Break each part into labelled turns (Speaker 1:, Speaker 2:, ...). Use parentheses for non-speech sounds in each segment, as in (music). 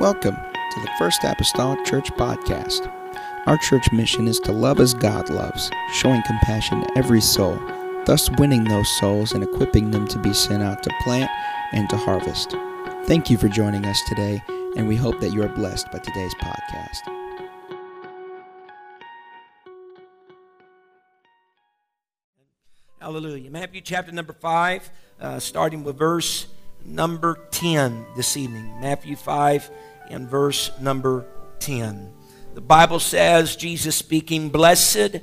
Speaker 1: Welcome to the First Apostolic Church Podcast. Our church mission is to love as God loves, showing compassion to every soul, thus winning those souls and equipping them to be sent out to plant and to harvest. Thank you for joining us today, and we hope that you are blessed by today's podcast.
Speaker 2: Hallelujah. Matthew chapter number 5, uh, starting with verse number 10 this evening. Matthew 5 and verse number 10. The Bible says, Jesus speaking, Blessed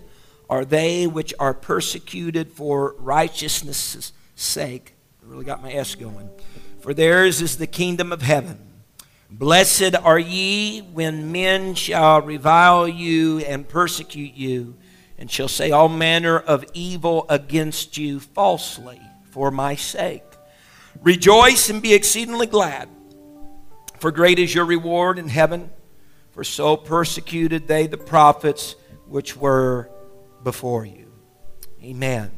Speaker 2: are they which are persecuted for righteousness' sake. I really got my S going. For theirs is the kingdom of heaven. Blessed are ye when men shall revile you and persecute you and shall say all manner of evil against you falsely for my sake. Rejoice and be exceedingly glad, for great is your reward in heaven, for so persecuted they the prophets which were before you. Amen.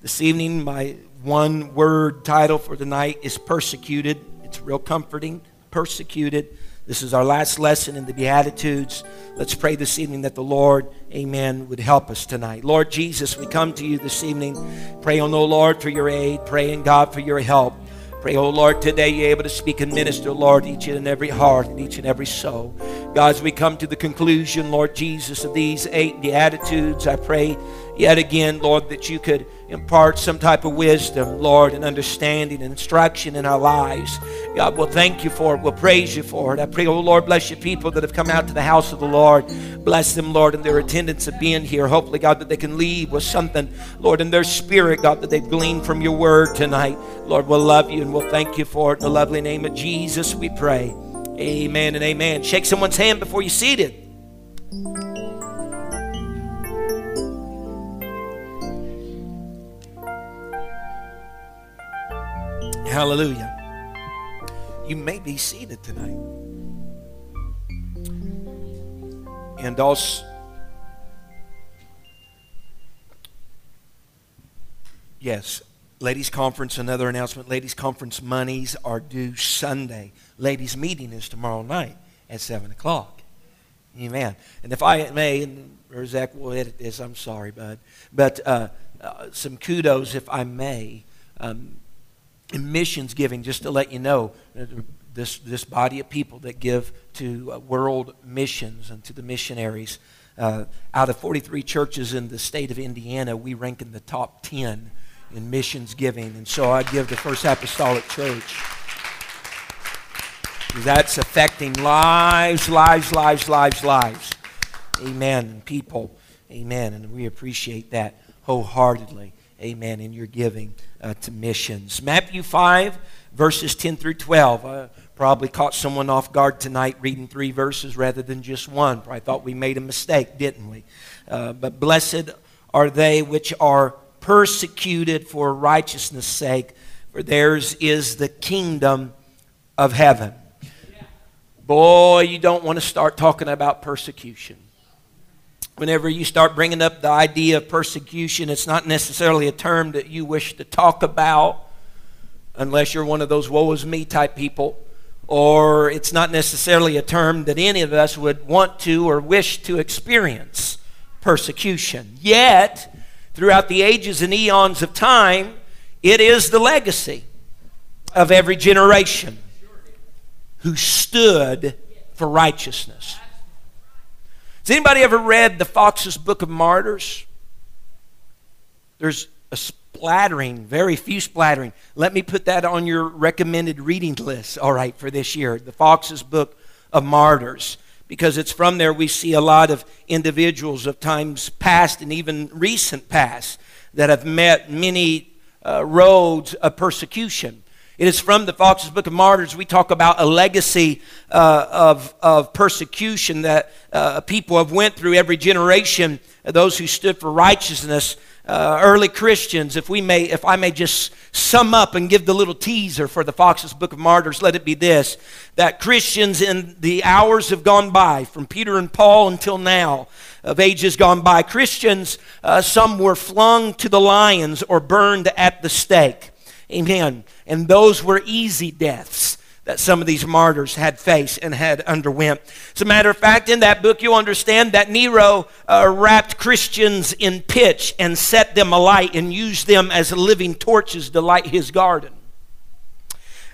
Speaker 2: This evening, my one word title for tonight is persecuted. It's real comforting. Persecuted. This is our last lesson in the Beatitudes. Let's pray this evening that the Lord, amen, would help us tonight. Lord Jesus, we come to you this evening. Pray on, oh Lord, for your aid. Pray in God for your help. Pray, oh Lord, today you're able to speak and minister, Lord, each and every heart and each and every soul. God, as we come to the conclusion, Lord Jesus, of these eight Beatitudes, I pray yet again, Lord, that you could impart some type of wisdom, Lord, and understanding and instruction in our lives. God, we'll thank you for it. We'll praise you for it. I pray, oh Lord, bless your people that have come out to the house of the Lord. Bless them, Lord, in their attendance of being here. Hopefully, God, that they can leave with something, Lord, in their spirit, God, that they've gleaned from your word tonight. Lord, we'll love you and we'll thank you for it. In the lovely name of Jesus, we pray. Amen and amen. Shake someone's hand before you're seated. Hallelujah. You may be seated tonight. And also, yes, ladies' conference, another announcement. Ladies' conference monies are due Sunday. Ladies' meeting is tomorrow night at 7 o'clock. Amen. And if I may, and Zach will edit this, I'm sorry, bud. But uh, uh, some kudos, if I may. Um, in missions giving, just to let you know, this, this body of people that give to uh, world missions and to the missionaries. Uh, out of 43 churches in the state of Indiana, we rank in the top 10 in missions giving. And so I give the First Apostolic Church. That's affecting lives, lives, lives, lives, lives. Amen. And people, amen. And we appreciate that wholeheartedly. Amen. In your giving uh, to missions. Matthew 5, verses 10 through 12. I probably caught someone off guard tonight reading three verses rather than just one. I thought we made a mistake, didn't we? Uh, but blessed are they which are persecuted for righteousness' sake, for theirs is the kingdom of heaven. Boy, you don't want to start talking about persecution whenever you start bringing up the idea of persecution, it's not necessarily a term that you wish to talk about unless you're one of those woe is me type people, or it's not necessarily a term that any of us would want to or wish to experience persecution. Yet, throughout the ages and eons of time, it is the legacy of every generation who stood for righteousness. Has anybody ever read the Foxe's Book of Martyrs? There's a splattering, very few splattering. Let me put that on your recommended reading list, all right, for this year. The Foxe's Book of Martyrs. Because it's from there we see a lot of individuals of times past and even recent past that have met many uh, roads of persecution. It is from the Foxe's Book of Martyrs we talk about a legacy uh, of, of persecution that uh, people have went through every generation, those who stood for righteousness. Uh, early Christians, if we may, if I may just sum up and give the little teaser for the Foxe's Book of Martyrs, let it be this: that Christians in the hours have gone by, from Peter and Paul until now, of ages gone by, Christians, uh, some were flung to the lions or burned at the stake. Amen. And those were easy deaths. that some of these martyrs had faced and had underwent. As a matter of fact, in that book, you'll understand that Nero uh, wrapped Christians in pitch and set them alight and used them as living torches to light his garden.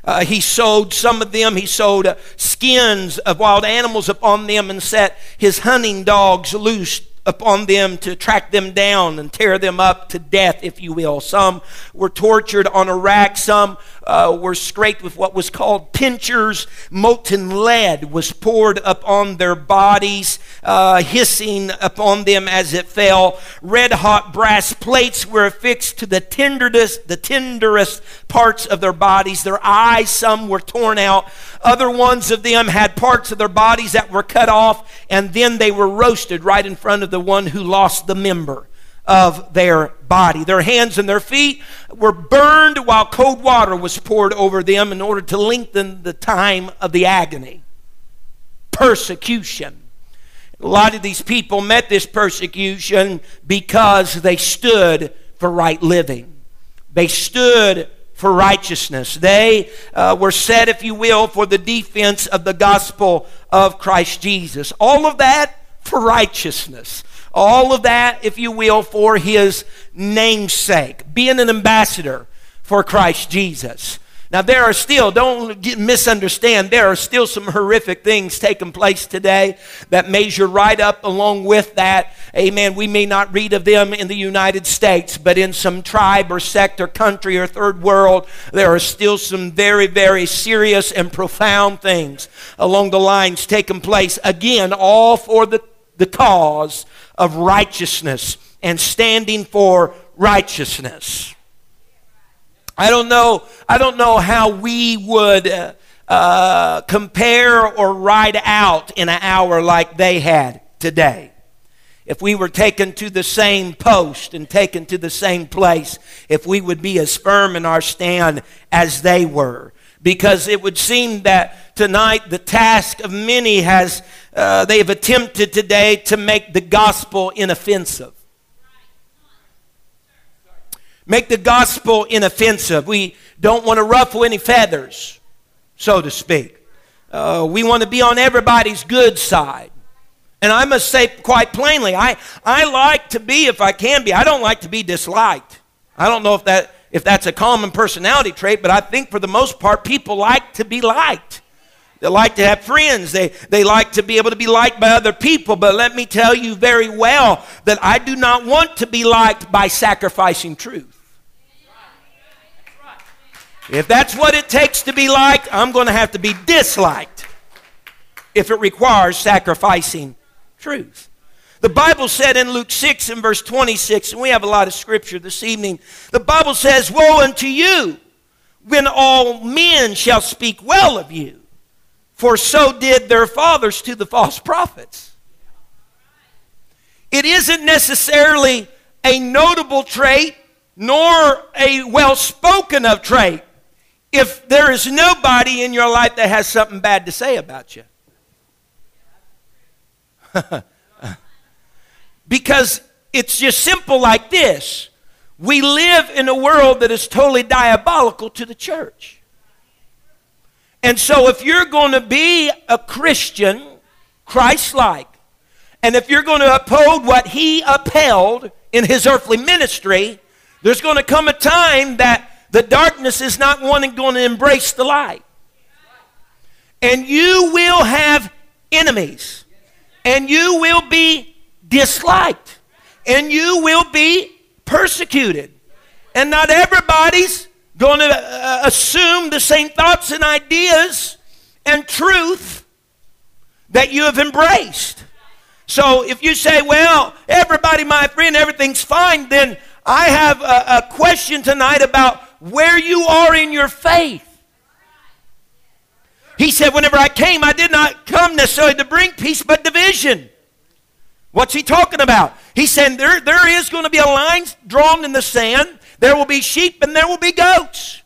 Speaker 2: Uh, he sewed some of them, he sewed uh, skins of wild animals upon them and set his hunting dogs loose upon them to track them down and tear them up to death, if you will. Some were tortured on a rack, some uh, were scraped with what was called pincers. Molten lead was poured upon their bodies, uh, hissing upon them as it fell. Red hot brass plates were affixed to the tenderest, the tenderest parts of their bodies. Their eyes, some were torn out. Other ones of them had parts of their bodies that were cut off, and then they were roasted right in front of the one who lost the member of their body. Their hands and their feet were burned while cold water was poured over them in order to lengthen the time of the agony. Persecution. A lot of these people met this persecution because they stood for right living. They stood for righteousness. They uh, were set, if you will, for the defense of the gospel of Christ Jesus. All of that for righteousness. All of that, if you will, for his namesake, being an ambassador for Christ Jesus. Now, there are still, don't get, misunderstand, there are still some horrific things taking place today that measure right up along with that. Amen. We may not read of them in the United States, but in some tribe or sect or country or third world, there are still some very, very serious and profound things along the lines taking place. Again, all for the, the cause of righteousness and standing for righteousness. I don't know, I don't know how we would uh, uh, compare or ride out in an hour like they had today. If we were taken to the same post and taken to the same place, if we would be as firm in our stand as they were because it would seem that tonight the task of many has uh, they have attempted today to make the gospel inoffensive make the gospel inoffensive we don't want to ruffle any feathers so to speak uh, we want to be on everybody's good side and i must say quite plainly I, I like to be if i can be i don't like to be disliked i don't know if that if that's a common personality trait, but I think for the most part, people like to be liked. They like to have friends. They, they like to be able to be liked by other people. But let me tell you very well that I do not want to be liked by sacrificing truth. If that's what it takes to be liked, I'm going to have to be disliked if it requires sacrificing truth. The Bible said in Luke 6 and verse 26, and we have a lot of scripture this evening, the Bible says, Woe unto you when all men shall speak well of you, for so did their fathers to the false prophets. It isn't necessarily a notable trait nor a well spoken of trait if there is nobody in your life that has something bad to say about you. (laughs) Because it's just simple like this we live in a world that is totally diabolical to the church. And so, if you're going to be a Christian, Christ like, and if you're going to uphold what he upheld in his earthly ministry, there's going to come a time that the darkness is not wanting going to embrace the light. And you will have enemies. And you will be disliked, and you will be persecuted. And not everybody's going to uh, assume the same thoughts and ideas and truth that you have embraced. So if you say, well, everybody, my friend, everything's fine, then I have a, a question tonight about where you are in your faith. He said, whenever I came, I did not come necessarily to bring peace, but division. What's he talking about? He's saying there, there is going to be a line drawn in the sand. There will be sheep and there will be goats.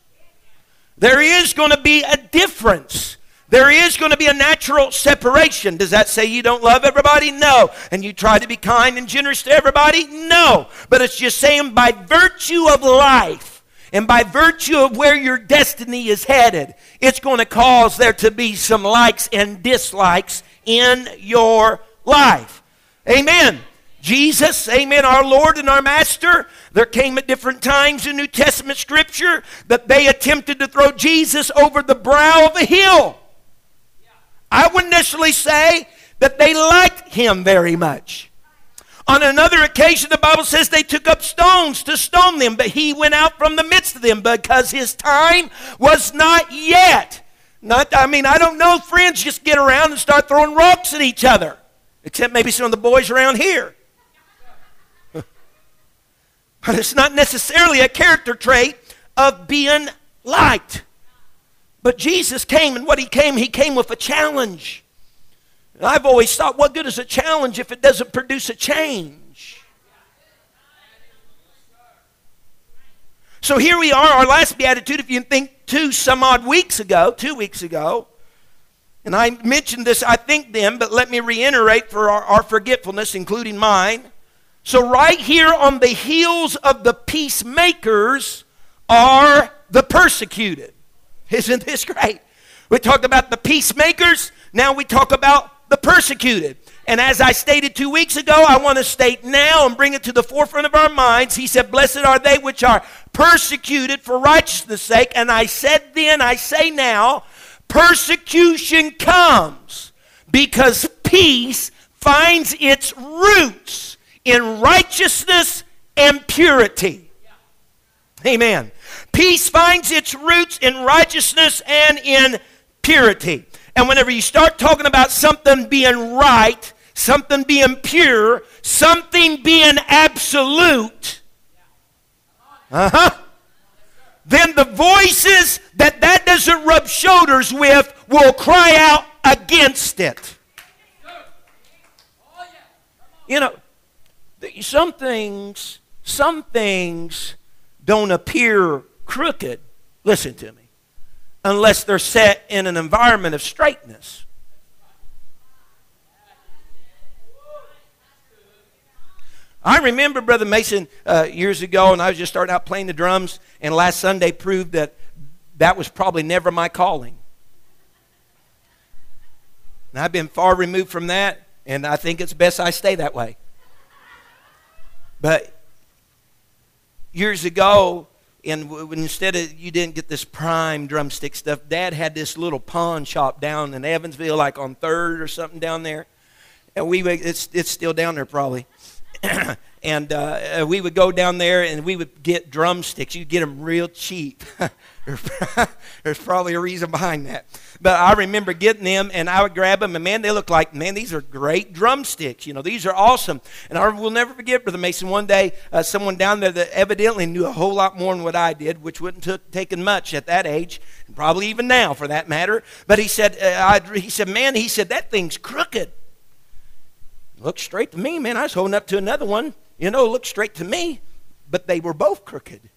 Speaker 2: There is going to be a difference. There is going to be a natural separation. Does that say you don't love everybody? No. And you try to be kind and generous to everybody? No. But it's just saying by virtue of life, And by virtue of where your destiny is headed, it's going to cause there to be some likes and dislikes in your life. Amen. Jesus, amen, our Lord and our Master, there came at different times in New Testament Scripture that they attempted to throw Jesus over the brow of a hill. I wouldn't necessarily say that they liked him very much. On another occasion, the Bible says they took up stones to stone them, but he went out from the midst of them because his time was not yet. Not, I mean, I don't know friends just get around and start throwing rocks at each other, except maybe some of the boys around here. (laughs) But it's not necessarily a character trait of being liked. But Jesus came, and what he came, he came with a challenge. I've always thought, what good is a challenge if it doesn't produce a change? So here we are, our last beatitude, if you think two some odd weeks ago, two weeks ago. And I mentioned this, I think, then, but let me reiterate for our, our forgetfulness, including mine. So, right here on the heels of the peacemakers are the persecuted. Isn't this great? We talked about the peacemakers, now we talk about the persecuted. And as I stated two weeks ago, I want to state now and bring it to the forefront of our minds. He said, Blessed are they which are persecuted for righteousness' sake. And I said then, I say now, persecution comes because peace finds its roots in righteousness and purity. Amen. Peace finds its roots in righteousness and in purity. And whenever you start talking about something being right, something being pure, something being absolute, uh-huh, then the voices that that doesn't rub shoulders with will cry out against it. You know, some things, some things don't appear crooked. Listen to me. Unless they're set in an environment of straightness. I remember, Brother Mason, uh, years ago, and I was just starting out playing the drums, and last Sunday proved that that was probably never my calling. And I've been far removed from that, and I think it's best I stay that way. But years ago, and instead of you didn't get this prime drumstick stuff, Dad had this little pawn shop down in Evansville, like on Third or something down there, and we it's it's still down there probably. (clears throat) and uh, we would go down there and we would get drumsticks. You'd get them real cheap. (laughs) There's probably a reason behind that. But I remember getting them and I would grab them and man, they look like, man, these are great drumsticks. You know, these are awesome. And I will never forget, Brother Mason, one day uh, someone down there that evidently knew a whole lot more than what I did, which wouldn't have taken much at that age, and probably even now for that matter. But he said, uh, I, he said, man, he said, that thing's crooked. Looked straight to me, man. I was holding up to another one, you know, looked straight to me, but they were both crooked.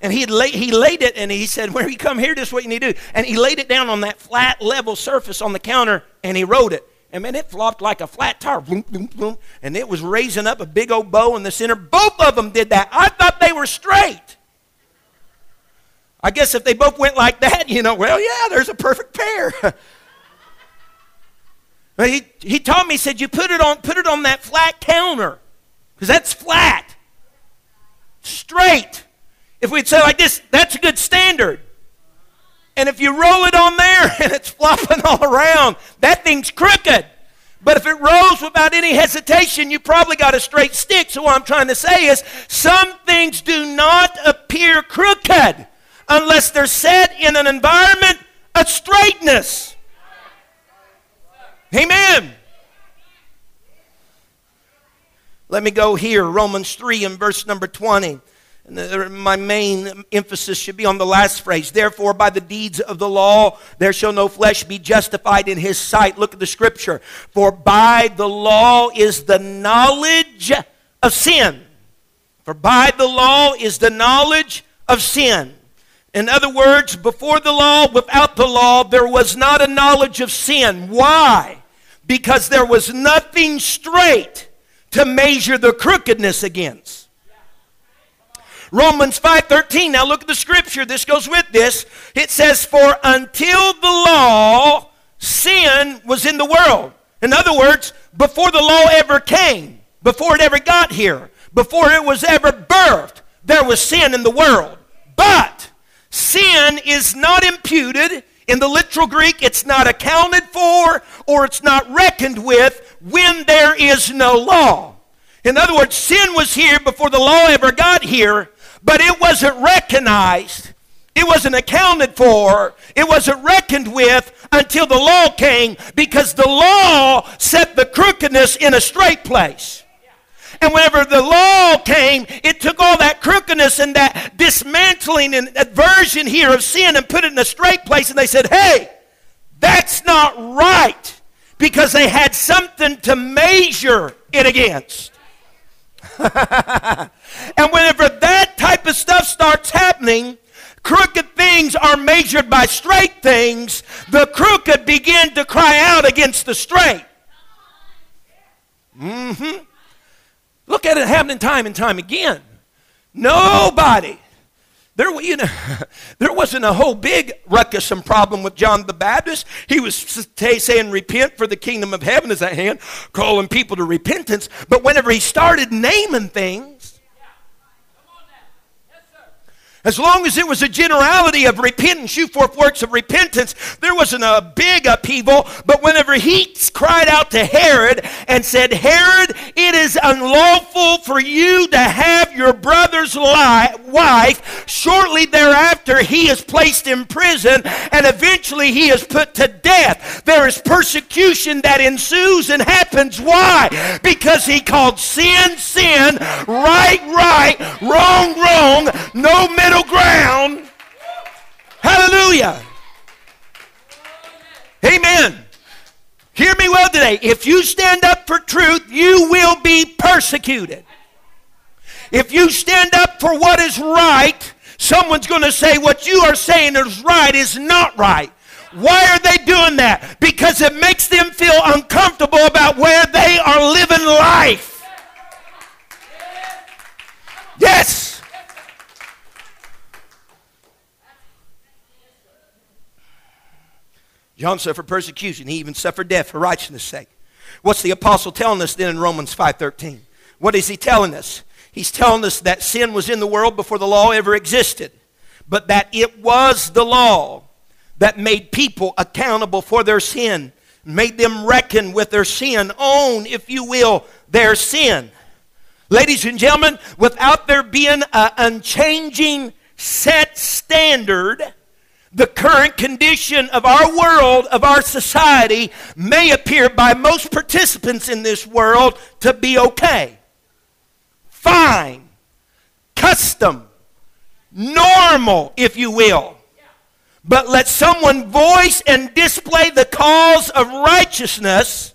Speaker 2: And he laid, he laid it and he said, When you come here, this is what you need to do. And he laid it down on that flat, level surface on the counter and he wrote it. And man, it flopped like a flat tire. Boom, boom, boom. And it was raising up a big old bow in the center. Both of them did that. I thought they were straight. I guess if they both went like that, you know, well, yeah, there's a perfect pair. (laughs) he, he taught me, he said, you put it on, put it on that flat counter. Because that's flat. Straight. If we'd say like this, that's a good standard. And if you roll it on there (laughs) and it's flopping all around, that thing's crooked. But if it rolls without any hesitation, you probably got a straight stick. So, what I'm trying to say is some things do not appear crooked unless they're set in an environment of straightness. Amen. Let me go here, Romans 3 and verse number 20 my main emphasis should be on the last phrase. Therefore, by the deeds of the law, there shall no flesh be justified in his sight. Look at the scripture. For by the law is the knowledge of sin. For by the law is the knowledge of sin. In other words, before the law, without the law, there was not a knowledge of sin. Why? Because there was nothing straight to measure the crookedness against. Romans 5:13. Now look at the scripture. This goes with this. It says, "For until the law, sin was in the world." In other words, before the law ever came, before it ever got here, before it was ever birthed, there was sin in the world. But sin is not imputed. In the literal Greek, it's not accounted for or it's not reckoned with when there is no law. In other words, sin was here before the law ever got here, but it wasn't recognized. It wasn't accounted for. It wasn't reckoned with until the law came because the law set the crookedness in a straight place. And whenever the law came, it took all that crookedness and that dismantling and aversion here of sin and put it in a straight place. And they said, hey, that's not right. Because they had something to measure it against. (laughs) and whenever that type of stuff starts happening, crooked things are measured by straight things, the crooked begin to cry out against the straight. Mm-hmm. Look at it happening time and time again. Nobody. There, you know, (laughs) there wasn't a whole big ruckus and problem with John the Baptist. He was saying, Repent, for the kingdom of heaven is at hand, calling people to repentance. But whenever he started naming things, as long as it was a generality of repentance, you forth works of repentance, there wasn't a big upheaval. But whenever he cried out to Herod and said, Herod, it is unlawful for you to have your brother's wife, shortly thereafter he is placed in prison and eventually he is put to death. There is persecution that ensues and happens. Why? Because he called sin, sin, right, right, wrong, wrong, no middle ground. Hallelujah. Amen. Hear me well today. If you stand up for truth, you will be persecuted. If you stand up for what is right, someone's going to say what you are saying is right is not right. Why are they doing that? Because it makes them feel uncomfortable about where they are living life. Yes. John suffered persecution. He even suffered death for righteousness' sake. What's the apostle telling us then in Romans 5:13? What is he telling us? He's telling us that sin was in the world before the law ever existed, but that it was the law that made people accountable for their sin, made them reckon with their sin, own, if you will, their sin. Ladies and gentlemen, without there being an unchanging set standard, the current condition of our world, of our society, may appear by most participants in this world to be okay. Fine. Custom. Normal, if you will. But let someone voice and display the cause of righteousness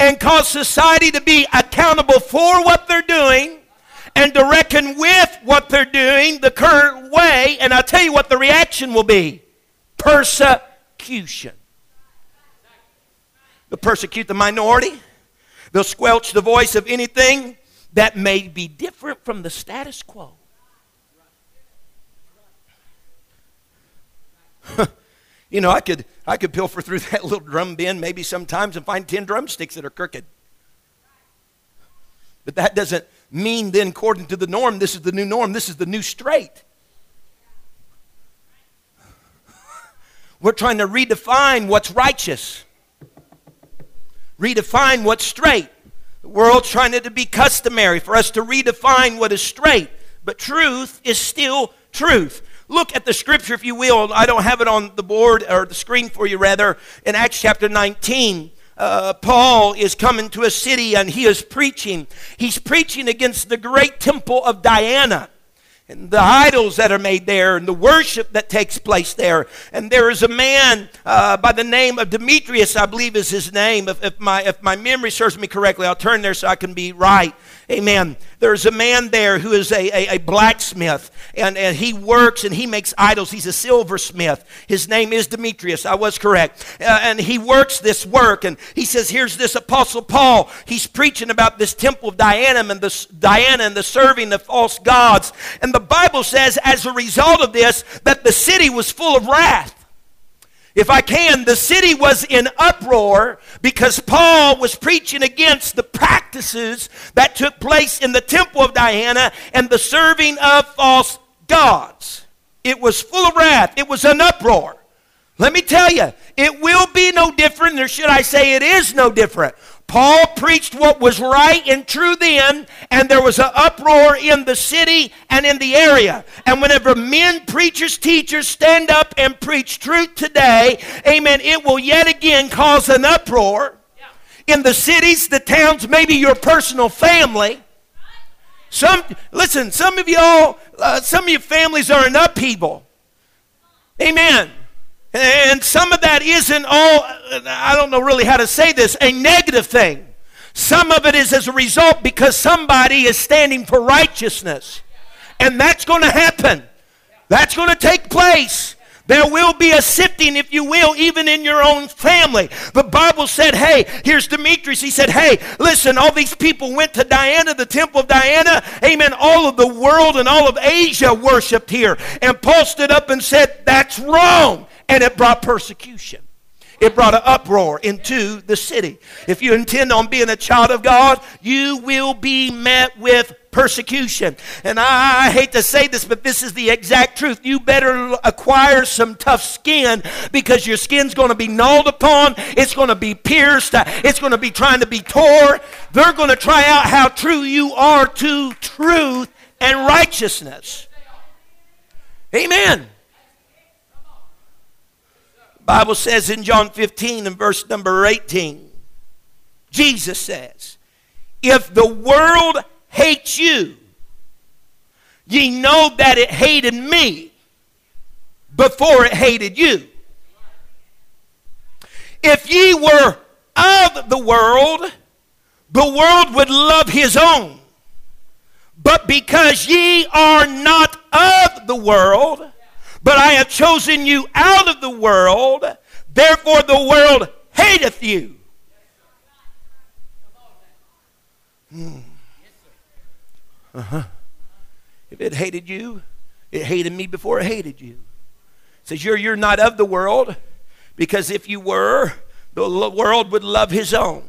Speaker 2: and cause society to be accountable for what they're doing and to reckon with what they're doing the current way, and I'll tell you what the reaction will be persecution. They'll persecute the minority, they'll squelch the voice of anything that may be different from the status quo. (laughs) you know, I could I could pilfer through that little drum bin maybe sometimes and find 10 drumsticks that are crooked. But that doesn't mean then, according to the norm, this is the new norm, this is the new straight. (laughs) We're trying to redefine what's righteous, redefine what's straight. The world's trying to be customary for us to redefine what is straight, but truth is still truth. Look at the scripture, if you will. I don't have it on the board or the screen for you, rather, in Acts chapter 19 uh, Paul is coming to a city and he is preaching. He's preaching against the great temple of Diana. and the idols that are made there and the worship that takes place there. And there is a man uh, by the name of Demetrius, I believe is his name. If, if, my, if my memory serves me correctly, I'll turn there so I can be right. Amen. There's a man there who is a, a, a, blacksmith, and, and he works and he makes idols. He's a silversmith. His name is Demetrius. I was correct. Uh, and he works this work, and he says, Here's this Apostle Paul. He's preaching about this temple of Diana and the, Diana and the serving of false gods. And the Bible says, as a result of this, that the city was full of wrath. If I can, the city was in uproar because Paul was preaching against the practices that took place in the temple of Diana and the serving of false gods. It was full of wrath, it was an uproar. Let me tell you, it will be no different, or should I say, it is no different. Paul preached what was right and true then, and there was an uproar in the city and in the area. And whenever men, preachers, teachers stand up and preach truth today, amen, it will yet again cause an uproar in the cities, the towns, maybe your personal family. Some, listen, some of y'all, uh, some of your families are in upheaval. Amen. And some of that isn't all, I don't know really how to say this, a negative thing. Some of it is as a result because somebody is standing for righteousness. And that's going to happen. That's going to take place. There will be a sifting, if you will, even in your own family. The Bible said, hey, here's Demetrius. He said, hey, listen, all these people went to Diana, the temple of Diana. Amen. All of the world and all of Asia worshiped here. And Paul stood up and said, that's wrong and it brought persecution. It brought an uproar into the city. If you intend on being a child of God, you will be met with persecution. And I, hate to say this, but this is the exact truth. You better acquire some tough skin because your skin's going to be gnawed upon, it's going to be pierced, it's going to be trying to be tore. They're going to try out how true you are to truth and righteousness. Amen. Bible says in John 15 and verse number 18, Jesus says, If the world hates you, ye know that it hated me before it hated you. If ye were of the world, the world would love his own. But because ye are not of the world, but I have chosen you out of the world, therefore the world hateth you. Hmm. Uh-huh. If it hated you, it hated me before it hated you. It says you're you're not of the world, because if you were, the world would love his own.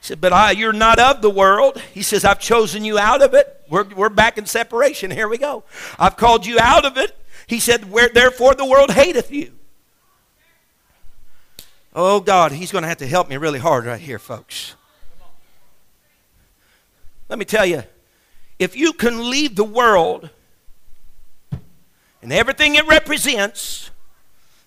Speaker 2: He said, but I, you're not of the world. He says, I've chosen you out of it. We're, we're back in separation. Here we go. I've called you out of it. He said, Where, Therefore the world hateth you. Oh, God, He's going to have to help me really hard right here, folks. Let me tell you, if you can leave the world and everything it represents,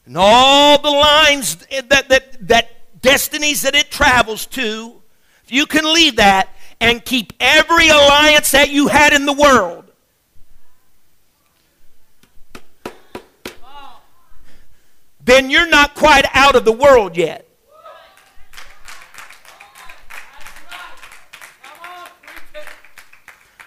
Speaker 2: and all the lines that, that, that destinies that it travels to, if you can leave that and keep every alliance that you had in the world, then you're not quite out of the world yet.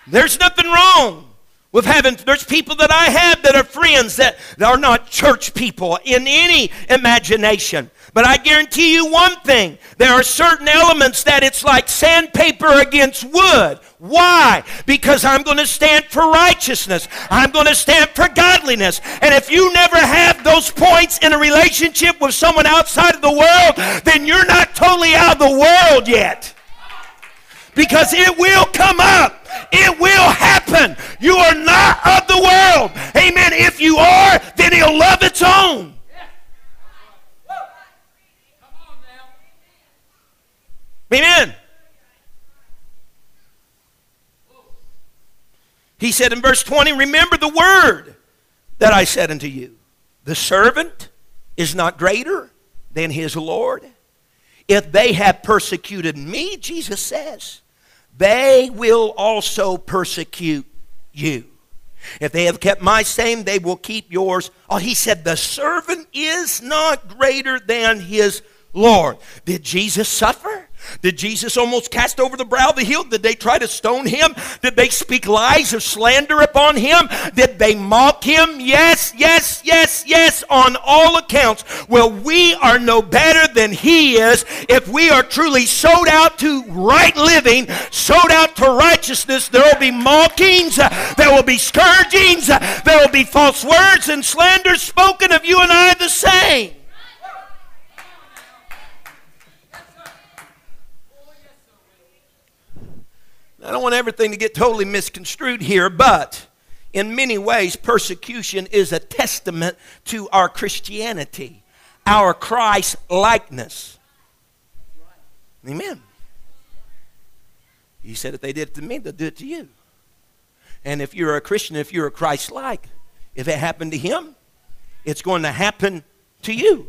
Speaker 2: There's nothing wrong with having, there's people that I have that are friends that are not church people in any imagination. But I guarantee you one thing there are certain elements that it's like sandpaper against wood. Why? Because I'm going to stand for righteousness, I'm going to stand for godliness. And if you never have those points in a relationship with someone outside of the world, then you're not totally out of the world yet. Because it will come up. It will happen. You are not of the world. Amen. If you are, then he'll love its own. Amen. He said in verse 20, Remember the word that I said unto you. The servant is not greater than his Lord. If they have persecuted me, Jesus says, they will also persecute you. If they have kept my same, they will keep yours. Oh, he said, the servant is not greater than his Lord. Did Jesus suffer? Did Jesus almost cast over the brow of the hill? Did they try to stone him? Did they speak lies or slander upon him? Did they mock him? Yes, yes, yes, yes, on all accounts. Well, we are no better than he is if we are truly sold out to right living, sold out to righteousness. There will be mockings, there will be scourgings, there will be false words and slanders spoken of you and I the same. I don't want everything to get totally misconstrued here, but in many ways, persecution is a testament to our Christianity, our Christ likeness. Amen. He said, if they did it to me, they'll do it to you. And if you're a Christian, if you're a Christ like, if it happened to him, it's going to happen to you.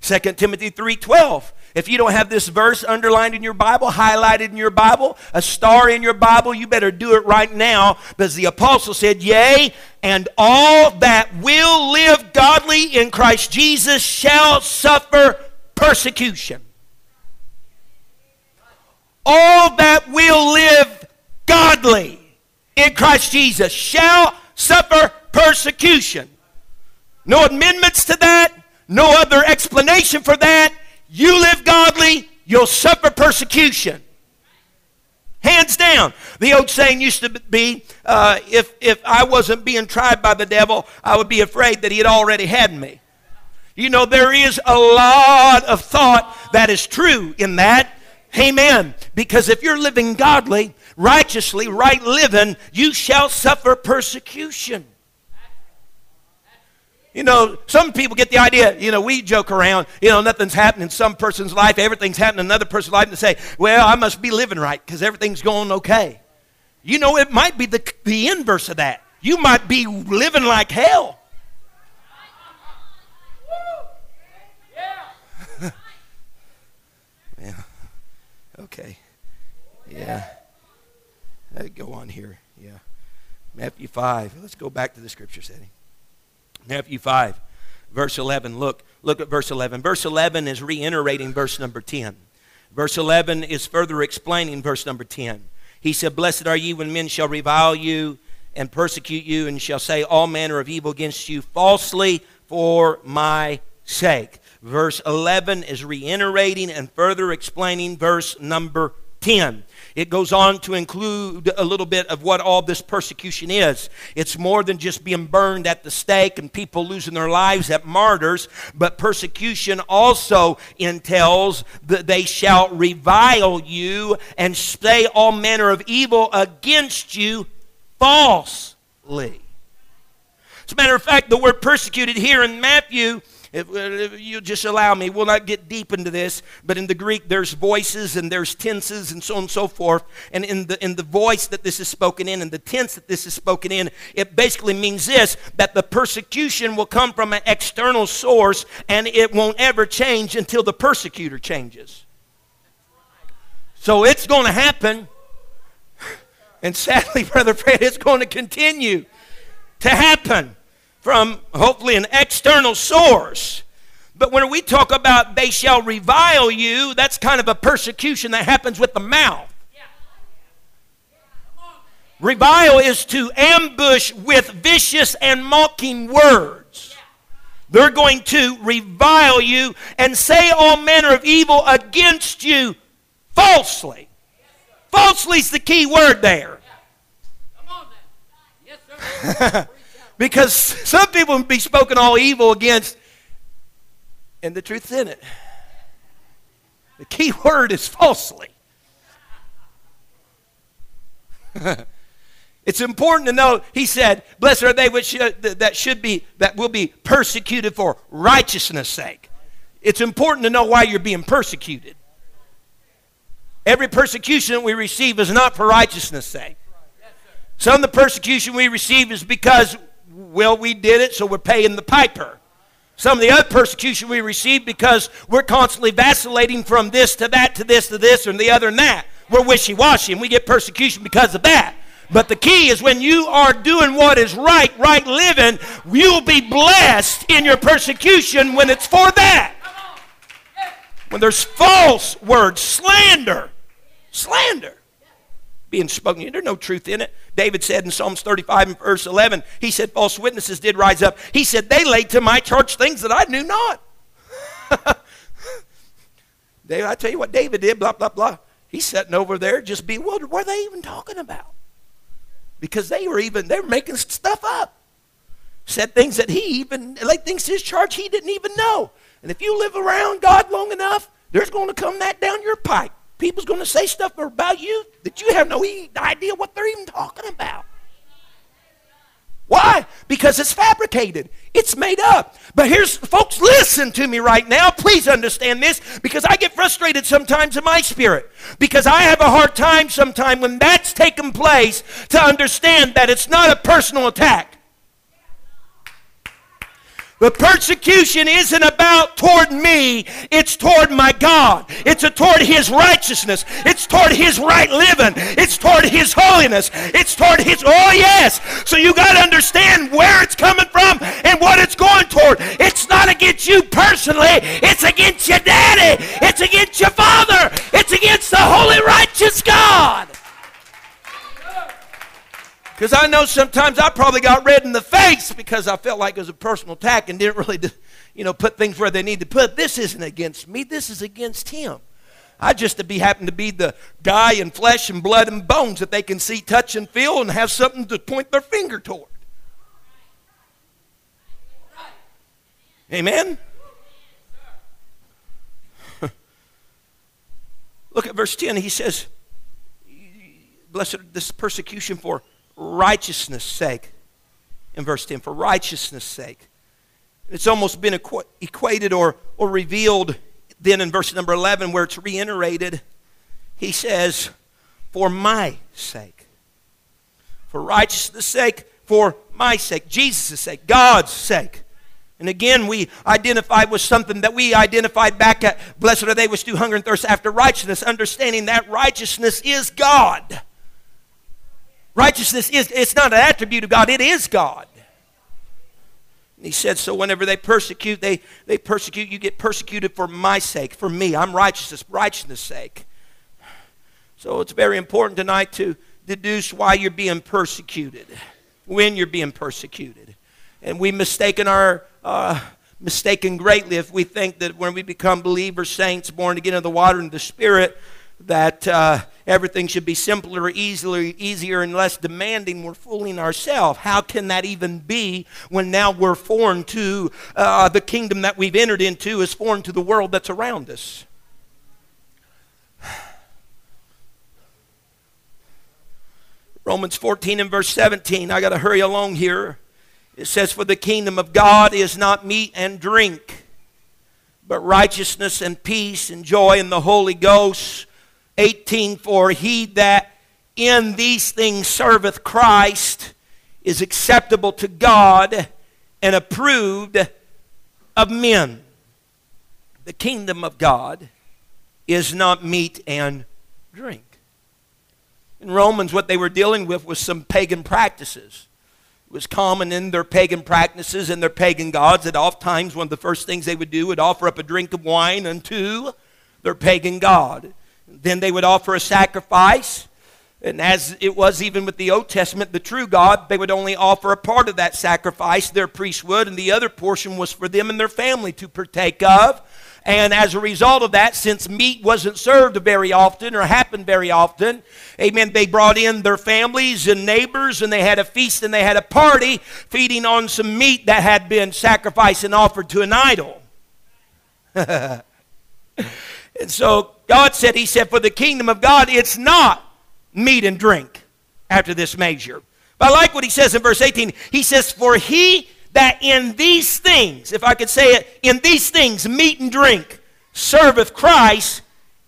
Speaker 2: 2 Timothy 3:12. If you don't have this verse underlined in your Bible, highlighted in your Bible, a star in your Bible, you better do it right now because the apostle said, "Yea, and all that will live godly in Christ Jesus shall suffer persecution." All that will live godly in Christ Jesus shall suffer persecution. No amendments to that no other explanation for that. You live godly, you'll suffer persecution. Hands down. The old saying used to be uh, if, if I wasn't being tried by the devil, I would be afraid that he had already had me. You know, there is a lot of thought that is true in that. Amen. Because if you're living godly, righteously, right living, you shall suffer persecution. You know, some people get the idea, you know, we joke around, you know, nothing's happening in some person's life, everything's happening in another person's life, and they say, well, I must be living right because everything's going okay. You know, it might be the, the inverse of that. You might be living like hell. (laughs) yeah. Okay. Yeah. Let's go on here. Yeah. Matthew 5. Let's go back to the scripture setting. Matthew 5, verse 11. Look, look at verse 11. Verse 11 is reiterating verse number 10. Verse 11 is further explaining verse number 10. He said, Blessed are ye when men shall revile you and persecute you and shall say all manner of evil against you falsely for my sake. Verse 11 is reiterating and further explaining verse number 10. It goes on to include a little bit of what all this persecution is. It's more than just being burned at the stake and people losing their lives at martyrs, but persecution also entails that they shall revile you and say all manner of evil against you falsely. As a matter of fact, the word persecuted here in Matthew if, if you just allow me, we'll not get deep into this, but in the Greek there's voices and there's tenses and so on and so forth. And in the, in the voice that this is spoken in and the tense that this is spoken in, it basically means this that the persecution will come from an external source and it won't ever change until the persecutor changes. So it's going to happen. And sadly, (laughs) Brother Fred, it's going to continue to happen from hopefully an external source. But when we talk about they shall revile you, that's kind of a persecution that happens with the mouth. Revile is to ambush with vicious and mocking words. They're going to revile you and say all manner of evil against you falsely. Falsely is the key word there. (laughs) Because some people be spoken all evil against, and the truth's in it. The key word is falsely. (laughs) it's important to know, he said, Blessed are they which should, that should be, that will be persecuted for righteousness' sake. It's important to know why you're being persecuted. Every persecution that we receive is not for righteousness' sake. Some of the persecution we receive is because well, we did it, so we're paying the piper. Some of the other persecution we receive because we're constantly vacillating from this to that to this to this and the other and that. We're wishy washy and we get persecution because of that. But the key is when you are doing what is right, right living, you'll be blessed in your persecution when it's for that. When there's false words, slander, slander being spoken. There's no truth in it. David said in Psalms 35 and verse 11, he said, False witnesses did rise up. He said, They laid to my charge things that I knew not. (laughs) David, I tell you what David did, blah, blah, blah. He's sitting over there just bewildered. What are they even talking about? Because they were even, they were making stuff up. Said things that he even, laid things to his charge he didn't even know. And if you live around God long enough, there's going to come that down your pipe. People's going to say stuff about you that you have no idea what they're even talking about. Why? Because it's fabricated. It's made up. But here's, folks, listen to me right now. Please understand this because I get frustrated sometimes in my spirit. Because I have a hard time sometimes when that's taken place to understand that it's not a personal attack. The persecution isn't about toward me, it's toward my God. It's toward His righteousness. It's toward His right living. It's toward His holiness. It's toward His, oh yes. So you got to understand where it's coming from and what it's going toward. It's not against you personally, it's against your daddy. It's against your father. It's against the holy, righteous God. Because I know sometimes I probably got red in the face because I felt like it was a personal attack and didn't really, (laughs) you know, put things where they need to put. This isn't against me. This is against him. I just to be happen to be the guy in flesh and blood and bones that they can see, touch, and feel, and have something to point their finger toward. Amen. (laughs) Look at verse 10. He says, Blessed this persecution for righteousness' sake. In verse 10, for righteousness' sake. It's almost been equ- equated or, or revealed then in verse number 11 where it's reiterated. He says, for my sake. For righteousness' sake, for my sake, Jesus' sake, God's sake. And again, we identified with something that we identified back at Blessed are they which do hunger and thirst after righteousness, understanding that righteousness is God. Righteousness is it's not an attribute of God, it is God. And he said, so whenever they persecute, they, they persecute, you get persecuted for my sake, for me. I'm righteousness, righteousness' sake. So it's very important tonight to deduce why you're being persecuted, when you're being persecuted. And we mistaken our uh, mistaken greatly if we think that when we become believers, saints, born again of the water and the Spirit, that uh, everything should be simpler, easier, easier, and less demanding, we're fooling ourselves. How can that even be when now we're foreign to uh, the kingdom that we've entered into is foreign to the world that's around us? Romans 14 and verse 17. I got to hurry along here. It says, For the kingdom of God is not meat and drink, but righteousness and peace and joy in the Holy Ghost 18 For he that in these things serveth Christ is acceptable to God and approved of men. The kingdom of God is not meat and drink. In Romans, what they were dealing with was some pagan practices. It was common in their pagan practices and their pagan gods that oftentimes one of the first things they would do would offer up a drink of wine unto their pagan god. Then they would offer a sacrifice. And as it was even with the Old Testament, the true God, they would only offer a part of that sacrifice, their priest would, and the other portion was for them and their family to partake of. And as a result of that, since meat wasn't served very often or happened very often, amen, they brought in their families and neighbors and they had a feast and they had a party feeding on some meat that had been sacrificed and offered to an idol. (laughs) and so God said, He said, for the kingdom of God, it's not meat and drink after this measure. But I like what he says in verse 18. He says, For he that in these things, if I could say it, in these things, meat and drink, serveth Christ,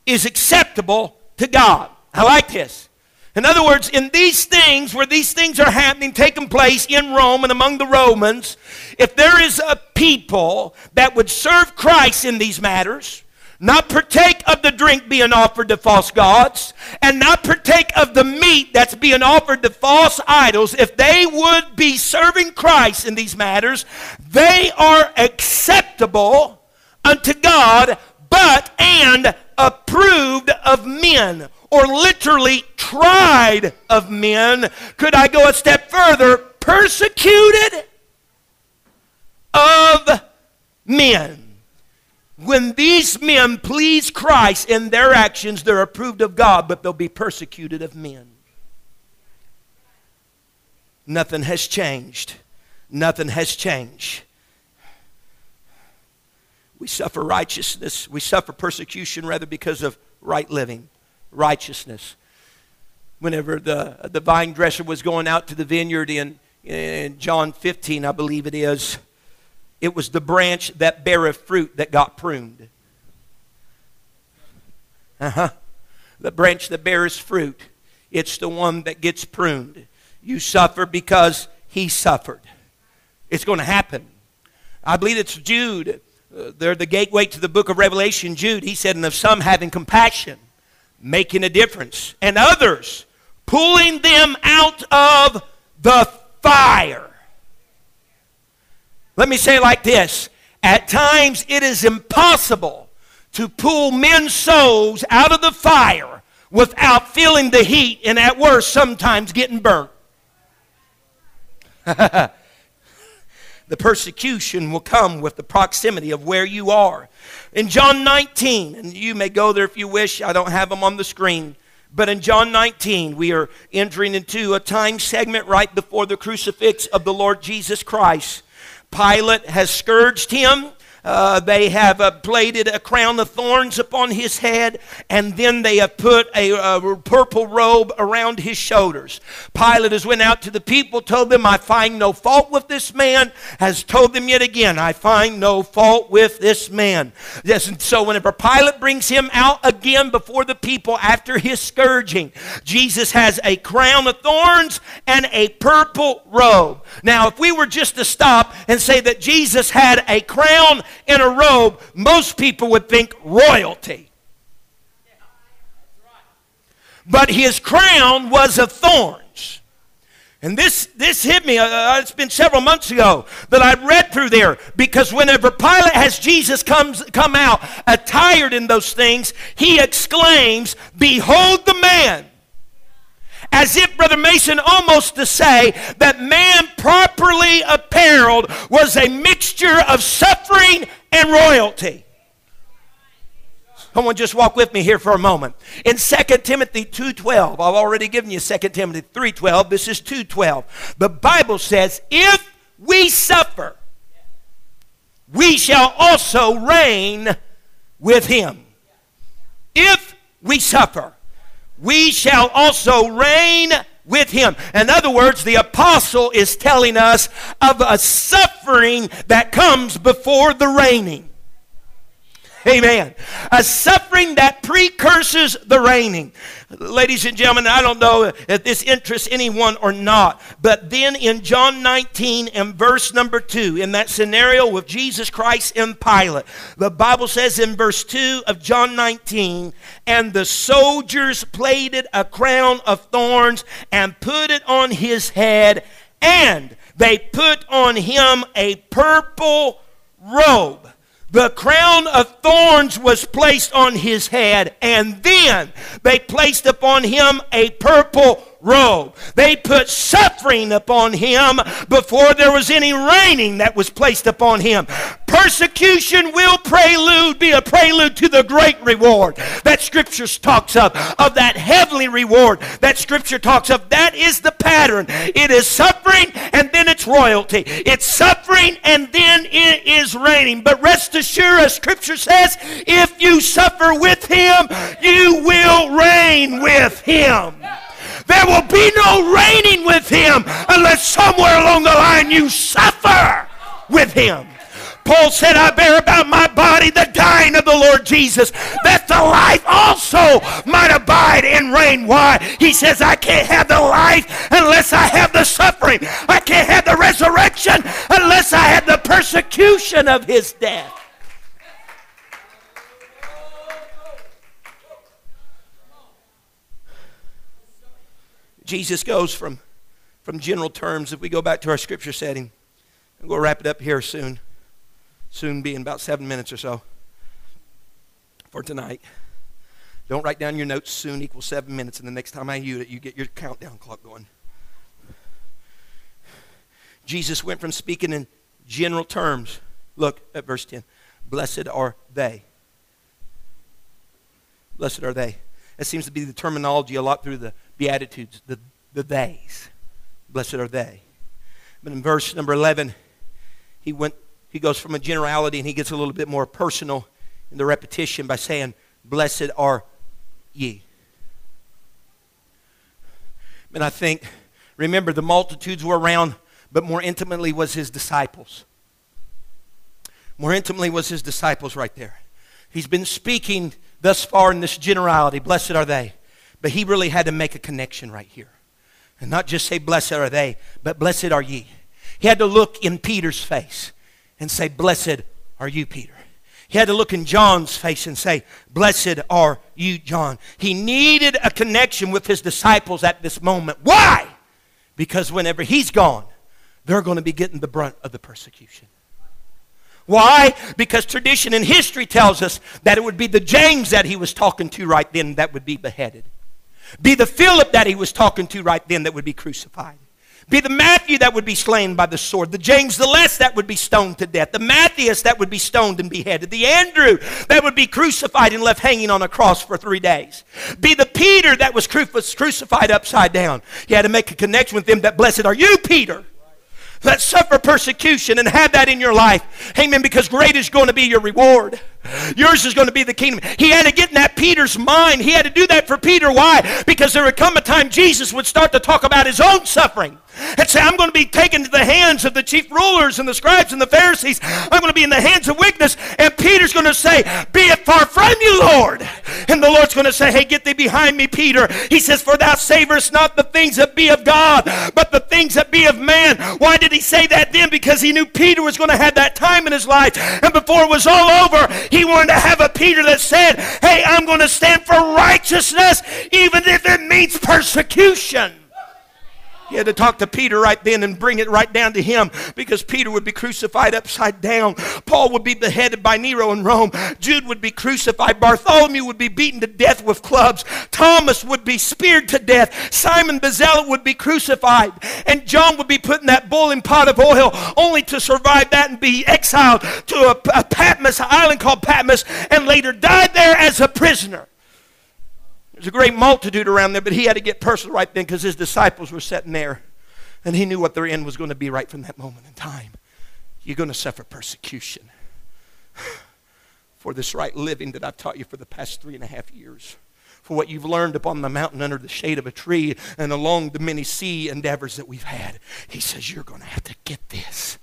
Speaker 2: is acceptable to God. I like this. In other words, in these things, where these things are happening, taking place in Rome and among the Romans, if there is a people that would serve Christ in these matters, not partake of the drink being offered to false gods, and not partake of the meat that's being offered to false idols, if they would be serving Christ in these matters, they are acceptable unto God, but and approved of men, or literally tried of men. Could I go a step further? Persecuted of men. When these men please Christ in their actions, they're approved of God, but they'll be persecuted of men. Nothing has changed. Nothing has changed. We suffer righteousness. We suffer persecution rather because of right living, righteousness. Whenever the, the vine dresser was going out to the vineyard in, in John 15, I believe it is, it was the branch that beareth fruit that got pruned. Uh huh. The branch that bears fruit, it's the one that gets pruned. You suffer because he suffered. It's going to happen. I believe it's Jude. Uh, they're the gateway to the book of Revelation. Jude, he said, and of some having compassion, making a difference, and others pulling them out of the fire. Let me say it like this At times, it is impossible to pull men's souls out of the fire without feeling the heat, and at worst, sometimes getting burnt. (laughs) the persecution will come with the proximity of where you are. In John 19, and you may go there if you wish, I don't have them on the screen. But in John 19, we are entering into a time segment right before the crucifix of the Lord Jesus Christ. Pilate has scourged him. Uh, they have uh, plaited a crown of thorns upon his head, and then they have put a, a, purple robe around his shoulders. Pilate has went out to the people, told them, I find no fault with this man, has told them yet again, I find no fault with this man. Yes, and so whenever Pilate brings him out again before the people after his scourging, Jesus has a crown of thorns and a purple robe. Now, if we were just to stop and say that Jesus had a crown in a robe, most people would think royalty. But his crown was of thorns. And this, this hit me, uh, uh, it's been several months ago that I read through there because whenever Pilate has Jesus comes, come out attired in those things, he exclaims, Behold the man as if, Brother Mason, almost to say that man properly apparelled was a mixture of suffering and royalty. Come on, just walk with me here for a moment. In 2 Timothy 2.12, I've already given you 2 Timothy 3.12. This is 2.12. The Bible says, if we suffer, we shall also reign with him. If we suffer we shall also reign with him. In other words, the apostle is telling us of a suffering that comes before the reigning. Amen. A suffering that precurses the reigning. Ladies and gentlemen, I don't know if this interests anyone or not, but then in John 19 and verse number 2, in that scenario with Jesus Christ and Pilate, the Bible says in verse 2 of John 19, and the soldiers plaited a crown of thorns and put it on his head, and they put on him a purple robe the crown of thorns was placed on his head, and then they placed upon him a purple robe. They put suffering upon him before there was any reigning that was placed upon him. Persecution will prelude, be a prelude to the great reward that Scripture talks of, of that heavenly reward that Scripture talks of. That is the pattern. It is suffering and then it's royalty. It's suffering and then it is reigning. But rest assured, as Scripture says, if you suffer with Him, you will reign with Him. There will be no reigning with him unless somewhere along the line you suffer with him. Paul said, I bear about my body the dying of the Lord Jesus, that the life also might abide and reign. Why? He says, I can't have the life unless I have the suffering. I can't have the resurrection unless I have the persecution of his death. Jesus goes from, from general terms, if we go back to our scripture setting, and we'll wrap it up here soon, soon be in about seven minutes or so for tonight. Don't write down your notes soon equals seven minutes, and the next time I use it, you get your countdown clock going. Jesus went from speaking in general terms. Look at verse 10. Blessed are they. Blessed are they. That seems to be the terminology a lot through the Beatitudes, the, the theys. Blessed are they. But in verse number 11, he, went, he goes from a generality and he gets a little bit more personal in the repetition by saying, Blessed are ye. And I think, remember, the multitudes were around, but more intimately was his disciples. More intimately was his disciples right there. He's been speaking thus far in this generality, blessed are they. But he really had to make a connection right here. And not just say, blessed are they, but blessed are ye. He had to look in Peter's face and say, blessed are you, Peter. He had to look in John's face and say, Blessed are you, John. He needed a connection with his disciples at this moment. Why? Because whenever he's gone, they're going to be getting the brunt of the persecution. Why? Because tradition and history tells us that it would be the James that he was talking to right then that would be beheaded. Be the Philip that he was talking to right then that would be crucified be the Matthew that would be slain by the sword, the James the Less that would be stoned to death, the Matthias that would be stoned and beheaded, the Andrew that would be crucified and left hanging on a cross for three days, be the Peter that was crucified upside down. You had to make a connection with them that blessed are you, Peter that suffer persecution and have that in your life. Amen. Because great is going to be your reward. Yours is going to be the kingdom. He had to get in that Peter's mind. He had to do that for Peter. Why? Because there would come a time Jesus would start to talk about his own suffering and say, I'm going to be taken to the hands of the chief rulers and the scribes and the Pharisees. I'm going to be in the hands of weakness. And Peter's going to say, Be it far from you, Lord. And the Lord's going to say, Hey, get thee behind me, Peter. He says, For thou savorest not the things that be of God, but the things that be of man. Why did he say that then? Because he knew Peter was going to have that time in his life. And before it was all over, he wanted to have a Peter that said, Hey, I'm going to stand for righteousness, even if it means persecution. He had to talk to Peter right then and bring it right down to him because Peter would be crucified upside down. Paul would be beheaded by Nero in Rome. Jude would be crucified. Bartholomew would be beaten to death with clubs. Thomas would be speared to death. Simon Zealot would be crucified. And John would be put in that boiling pot of oil only to survive that and be exiled to a, a Patmos, an island called Patmos, and later died there as a prisoner. There's a great multitude around there, but he had to get personal right then because his disciples were sitting there. And he knew what their end was going to be right from that moment in time. You're going to suffer persecution (sighs) for this right living that I've taught you for the past three and a half years. For what you've learned upon the mountain under the shade of a tree and along the many sea endeavors that we've had. He says, You're going to have to get this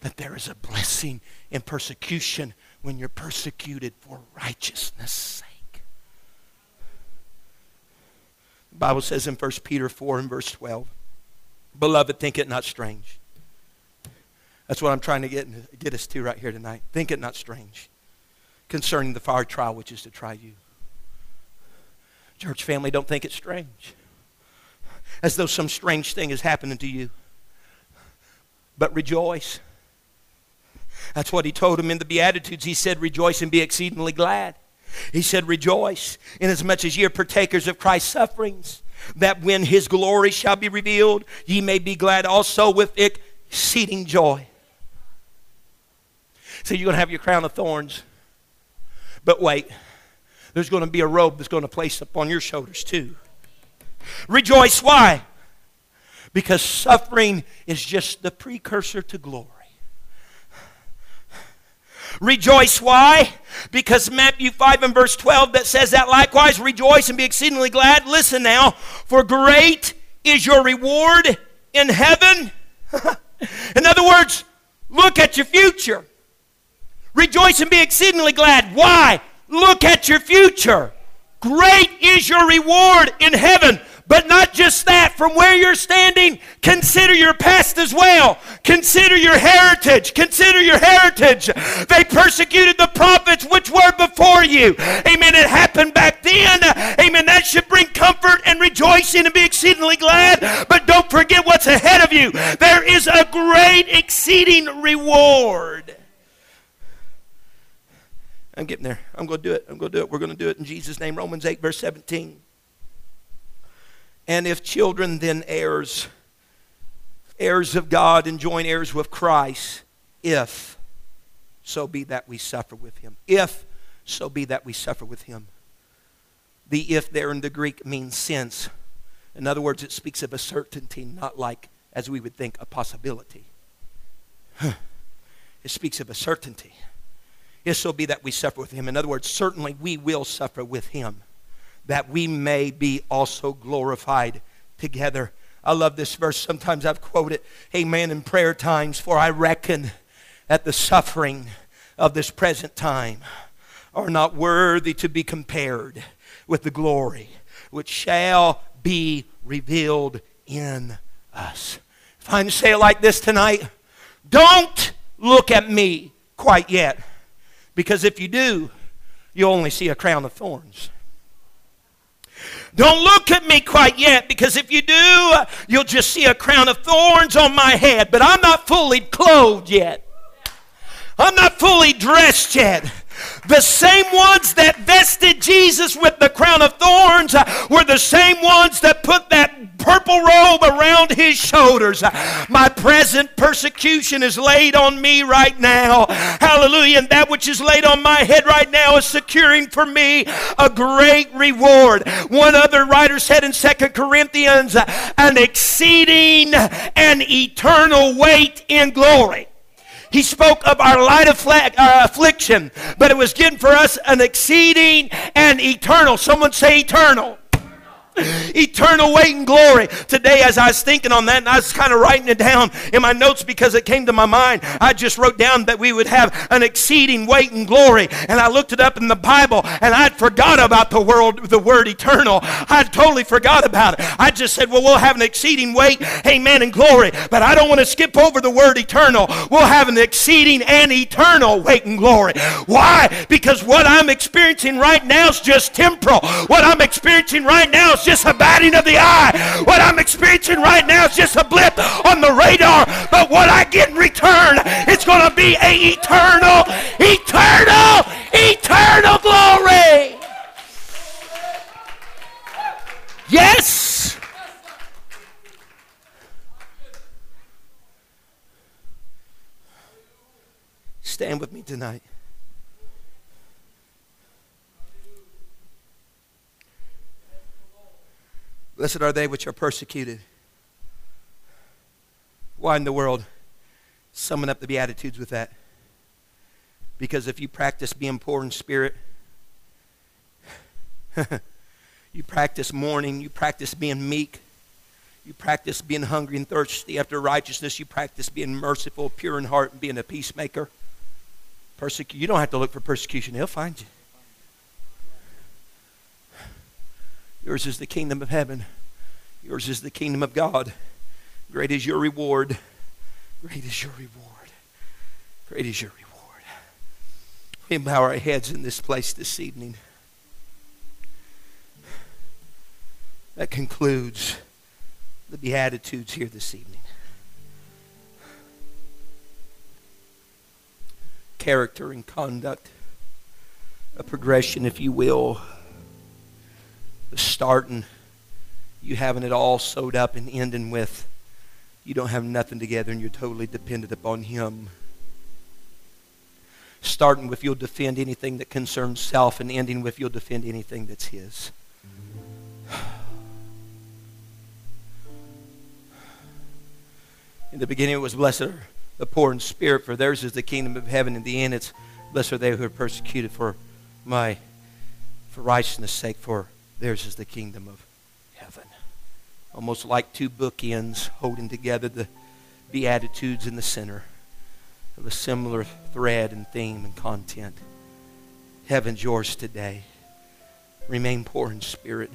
Speaker 2: that there is a blessing in persecution when you're persecuted for righteousness' sake. The Bible says in 1 Peter 4 and verse 12, Beloved, think it not strange. That's what I'm trying to get, get us to right here tonight. Think it not strange concerning the fire trial which is to try you. Church family, don't think it's strange. As though some strange thing is happening to you. But rejoice. That's what he told him in the Beatitudes. He said, Rejoice and be exceedingly glad. He said, Rejoice, inasmuch as ye are partakers of Christ's sufferings, that when his glory shall be revealed, ye may be glad also with exceeding joy. So you're going to have your crown of thorns. But wait, there's going to be a robe that's going to place upon your shoulders too. Rejoice. Why? Because suffering is just the precursor to glory. Rejoice. Why? Because Matthew 5 and verse 12 that says that likewise, rejoice and be exceedingly glad. Listen now, for great is your reward in heaven. (laughs) in other words, look at your future. Rejoice and be exceedingly glad. Why? Look at your future. Great is your reward in heaven. But not just that, from where you're standing, consider your past as well. Consider your heritage. Consider your heritage. They persecuted the prophets which were before you. Amen. It happened back then. Amen. That should bring comfort and rejoicing and be exceedingly glad. But don't forget what's ahead of you. There is a great exceeding reward. I'm getting there. I'm going to do it. I'm going to do it. We're going to do it in Jesus' name. Romans 8, verse 17. And if children, then heirs, heirs of God, and joint heirs with Christ, if so be that we suffer with him. If so be that we suffer with him. The if there in the Greek means since. In other words, it speaks of a certainty, not like, as we would think, a possibility. (sighs) It speaks of a certainty. If so be that we suffer with him. In other words, certainly we will suffer with him, that we may be also glorified together. I love this verse. Sometimes I've quoted, Amen, in prayer times, for I reckon that the suffering of this present time are not worthy to be compared with the glory which shall be revealed in us. If I can say it like this tonight, don't look at me quite yet, because if you do, you'll only see a crown of thorns. Don't look at me quite yet, because if you do, you'll just see a crown of thorns on my head, but I'm not fully clothed yet. I'm not fully dressed yet. The same ones that vested Jesus with the crown of thorns uh, were the same ones that put that purple robe around his shoulders. My present persecution is laid on me right now. Hallelujah. And that which is laid on my head right now is securing for me a great reward. One other writer said in Second Corinthians, an exceeding and eternal weight in glory. He spoke of our light uh, affliction, but it was given for us an exceeding and eternal. Someone say eternal (laughs) eternal weight and glory. Today, as I was thinking on that, and I was kind of writing it down in my notes because it came to my mind, I just wrote down that we would have an exceeding weight and glory. And I looked it up in the Bible, and I'd forgot about the word, the word eternal. I'd totally forgot about it. I just said, well, we'll have an exceeding weight, amen, and glory. But I don't want to skip over the word eternal. We'll have an exceeding and eternal weight and glory. Why? Because what I'm experiencing right now is just temporal. What I'm experiencing right now is just a batting of the eye. What I'm experiencing right now is just a blip on the radar. But what I get in return, it's going to be a eternal, eternal, eternal glory. Yes. Stand with me tonight. Blessed are they which are persecuted. Why in the world summon up the Beatitudes with that? Because if you practice being poor in spirit, (laughs) you practice mourning, you practice being meek, you practice being hungry and thirsty after righteousness, you practice being merciful, pure in heart, and being a peacemaker. Persecu- you don't have to look for persecution, he'll find you. Yours is the kingdom of heaven. Yours is the kingdom of God. Great is your reward. Great is your reward. Great is your reward. We bow our heads in this place this evening. That concludes the Beatitudes here this evening. Character and conduct, a progression, if you will starting, you having it all sewed up and ending with you don't have nothing together and you're totally dependent upon Him. Starting with you'll defend anything that concerns self and ending with you'll defend anything that's His. In the beginning it was blessed are the poor in spirit, for theirs is the kingdom of heaven. In the end it's blessed are they who are persecuted for my for righteousness' sake, for Theirs is the kingdom of heaven. Almost like two bookends holding together the Beatitudes in the center of a similar thread and theme and content. Heaven's yours today. Remain poor in spirit.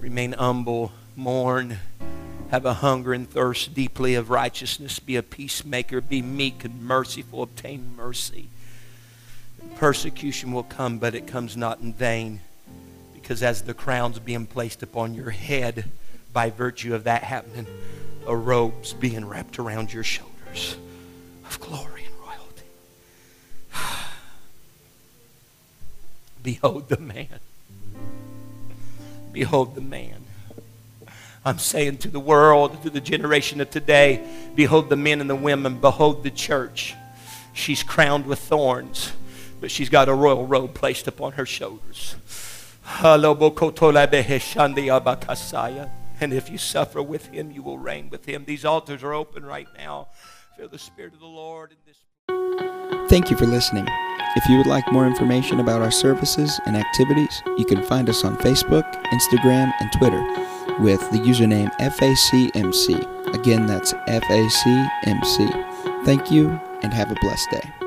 Speaker 2: Remain humble. Mourn. Have a hunger and thirst deeply of righteousness. Be a peacemaker. Be meek and merciful. Obtain mercy. Persecution will come, but it comes not in vain Because as the crown's being placed upon your head, by virtue of that happening, a robe's being wrapped around your shoulders of glory and royalty. (sighs) Behold the man. Behold the man. I'm saying to the world, to the generation of today, behold the men and the women, behold the church. She's crowned with thorns, but she's got a royal robe placed upon her shoulders. And if you suffer with him, you will reign with him. These altars are open right now. Feel the Spirit of the Lord in this.
Speaker 1: Thank you for listening. If you would like more information about our services and activities, you can find us on Facebook, Instagram, and Twitter with the username FACMC. Again, that's FACMC. Thank you and have a blessed day.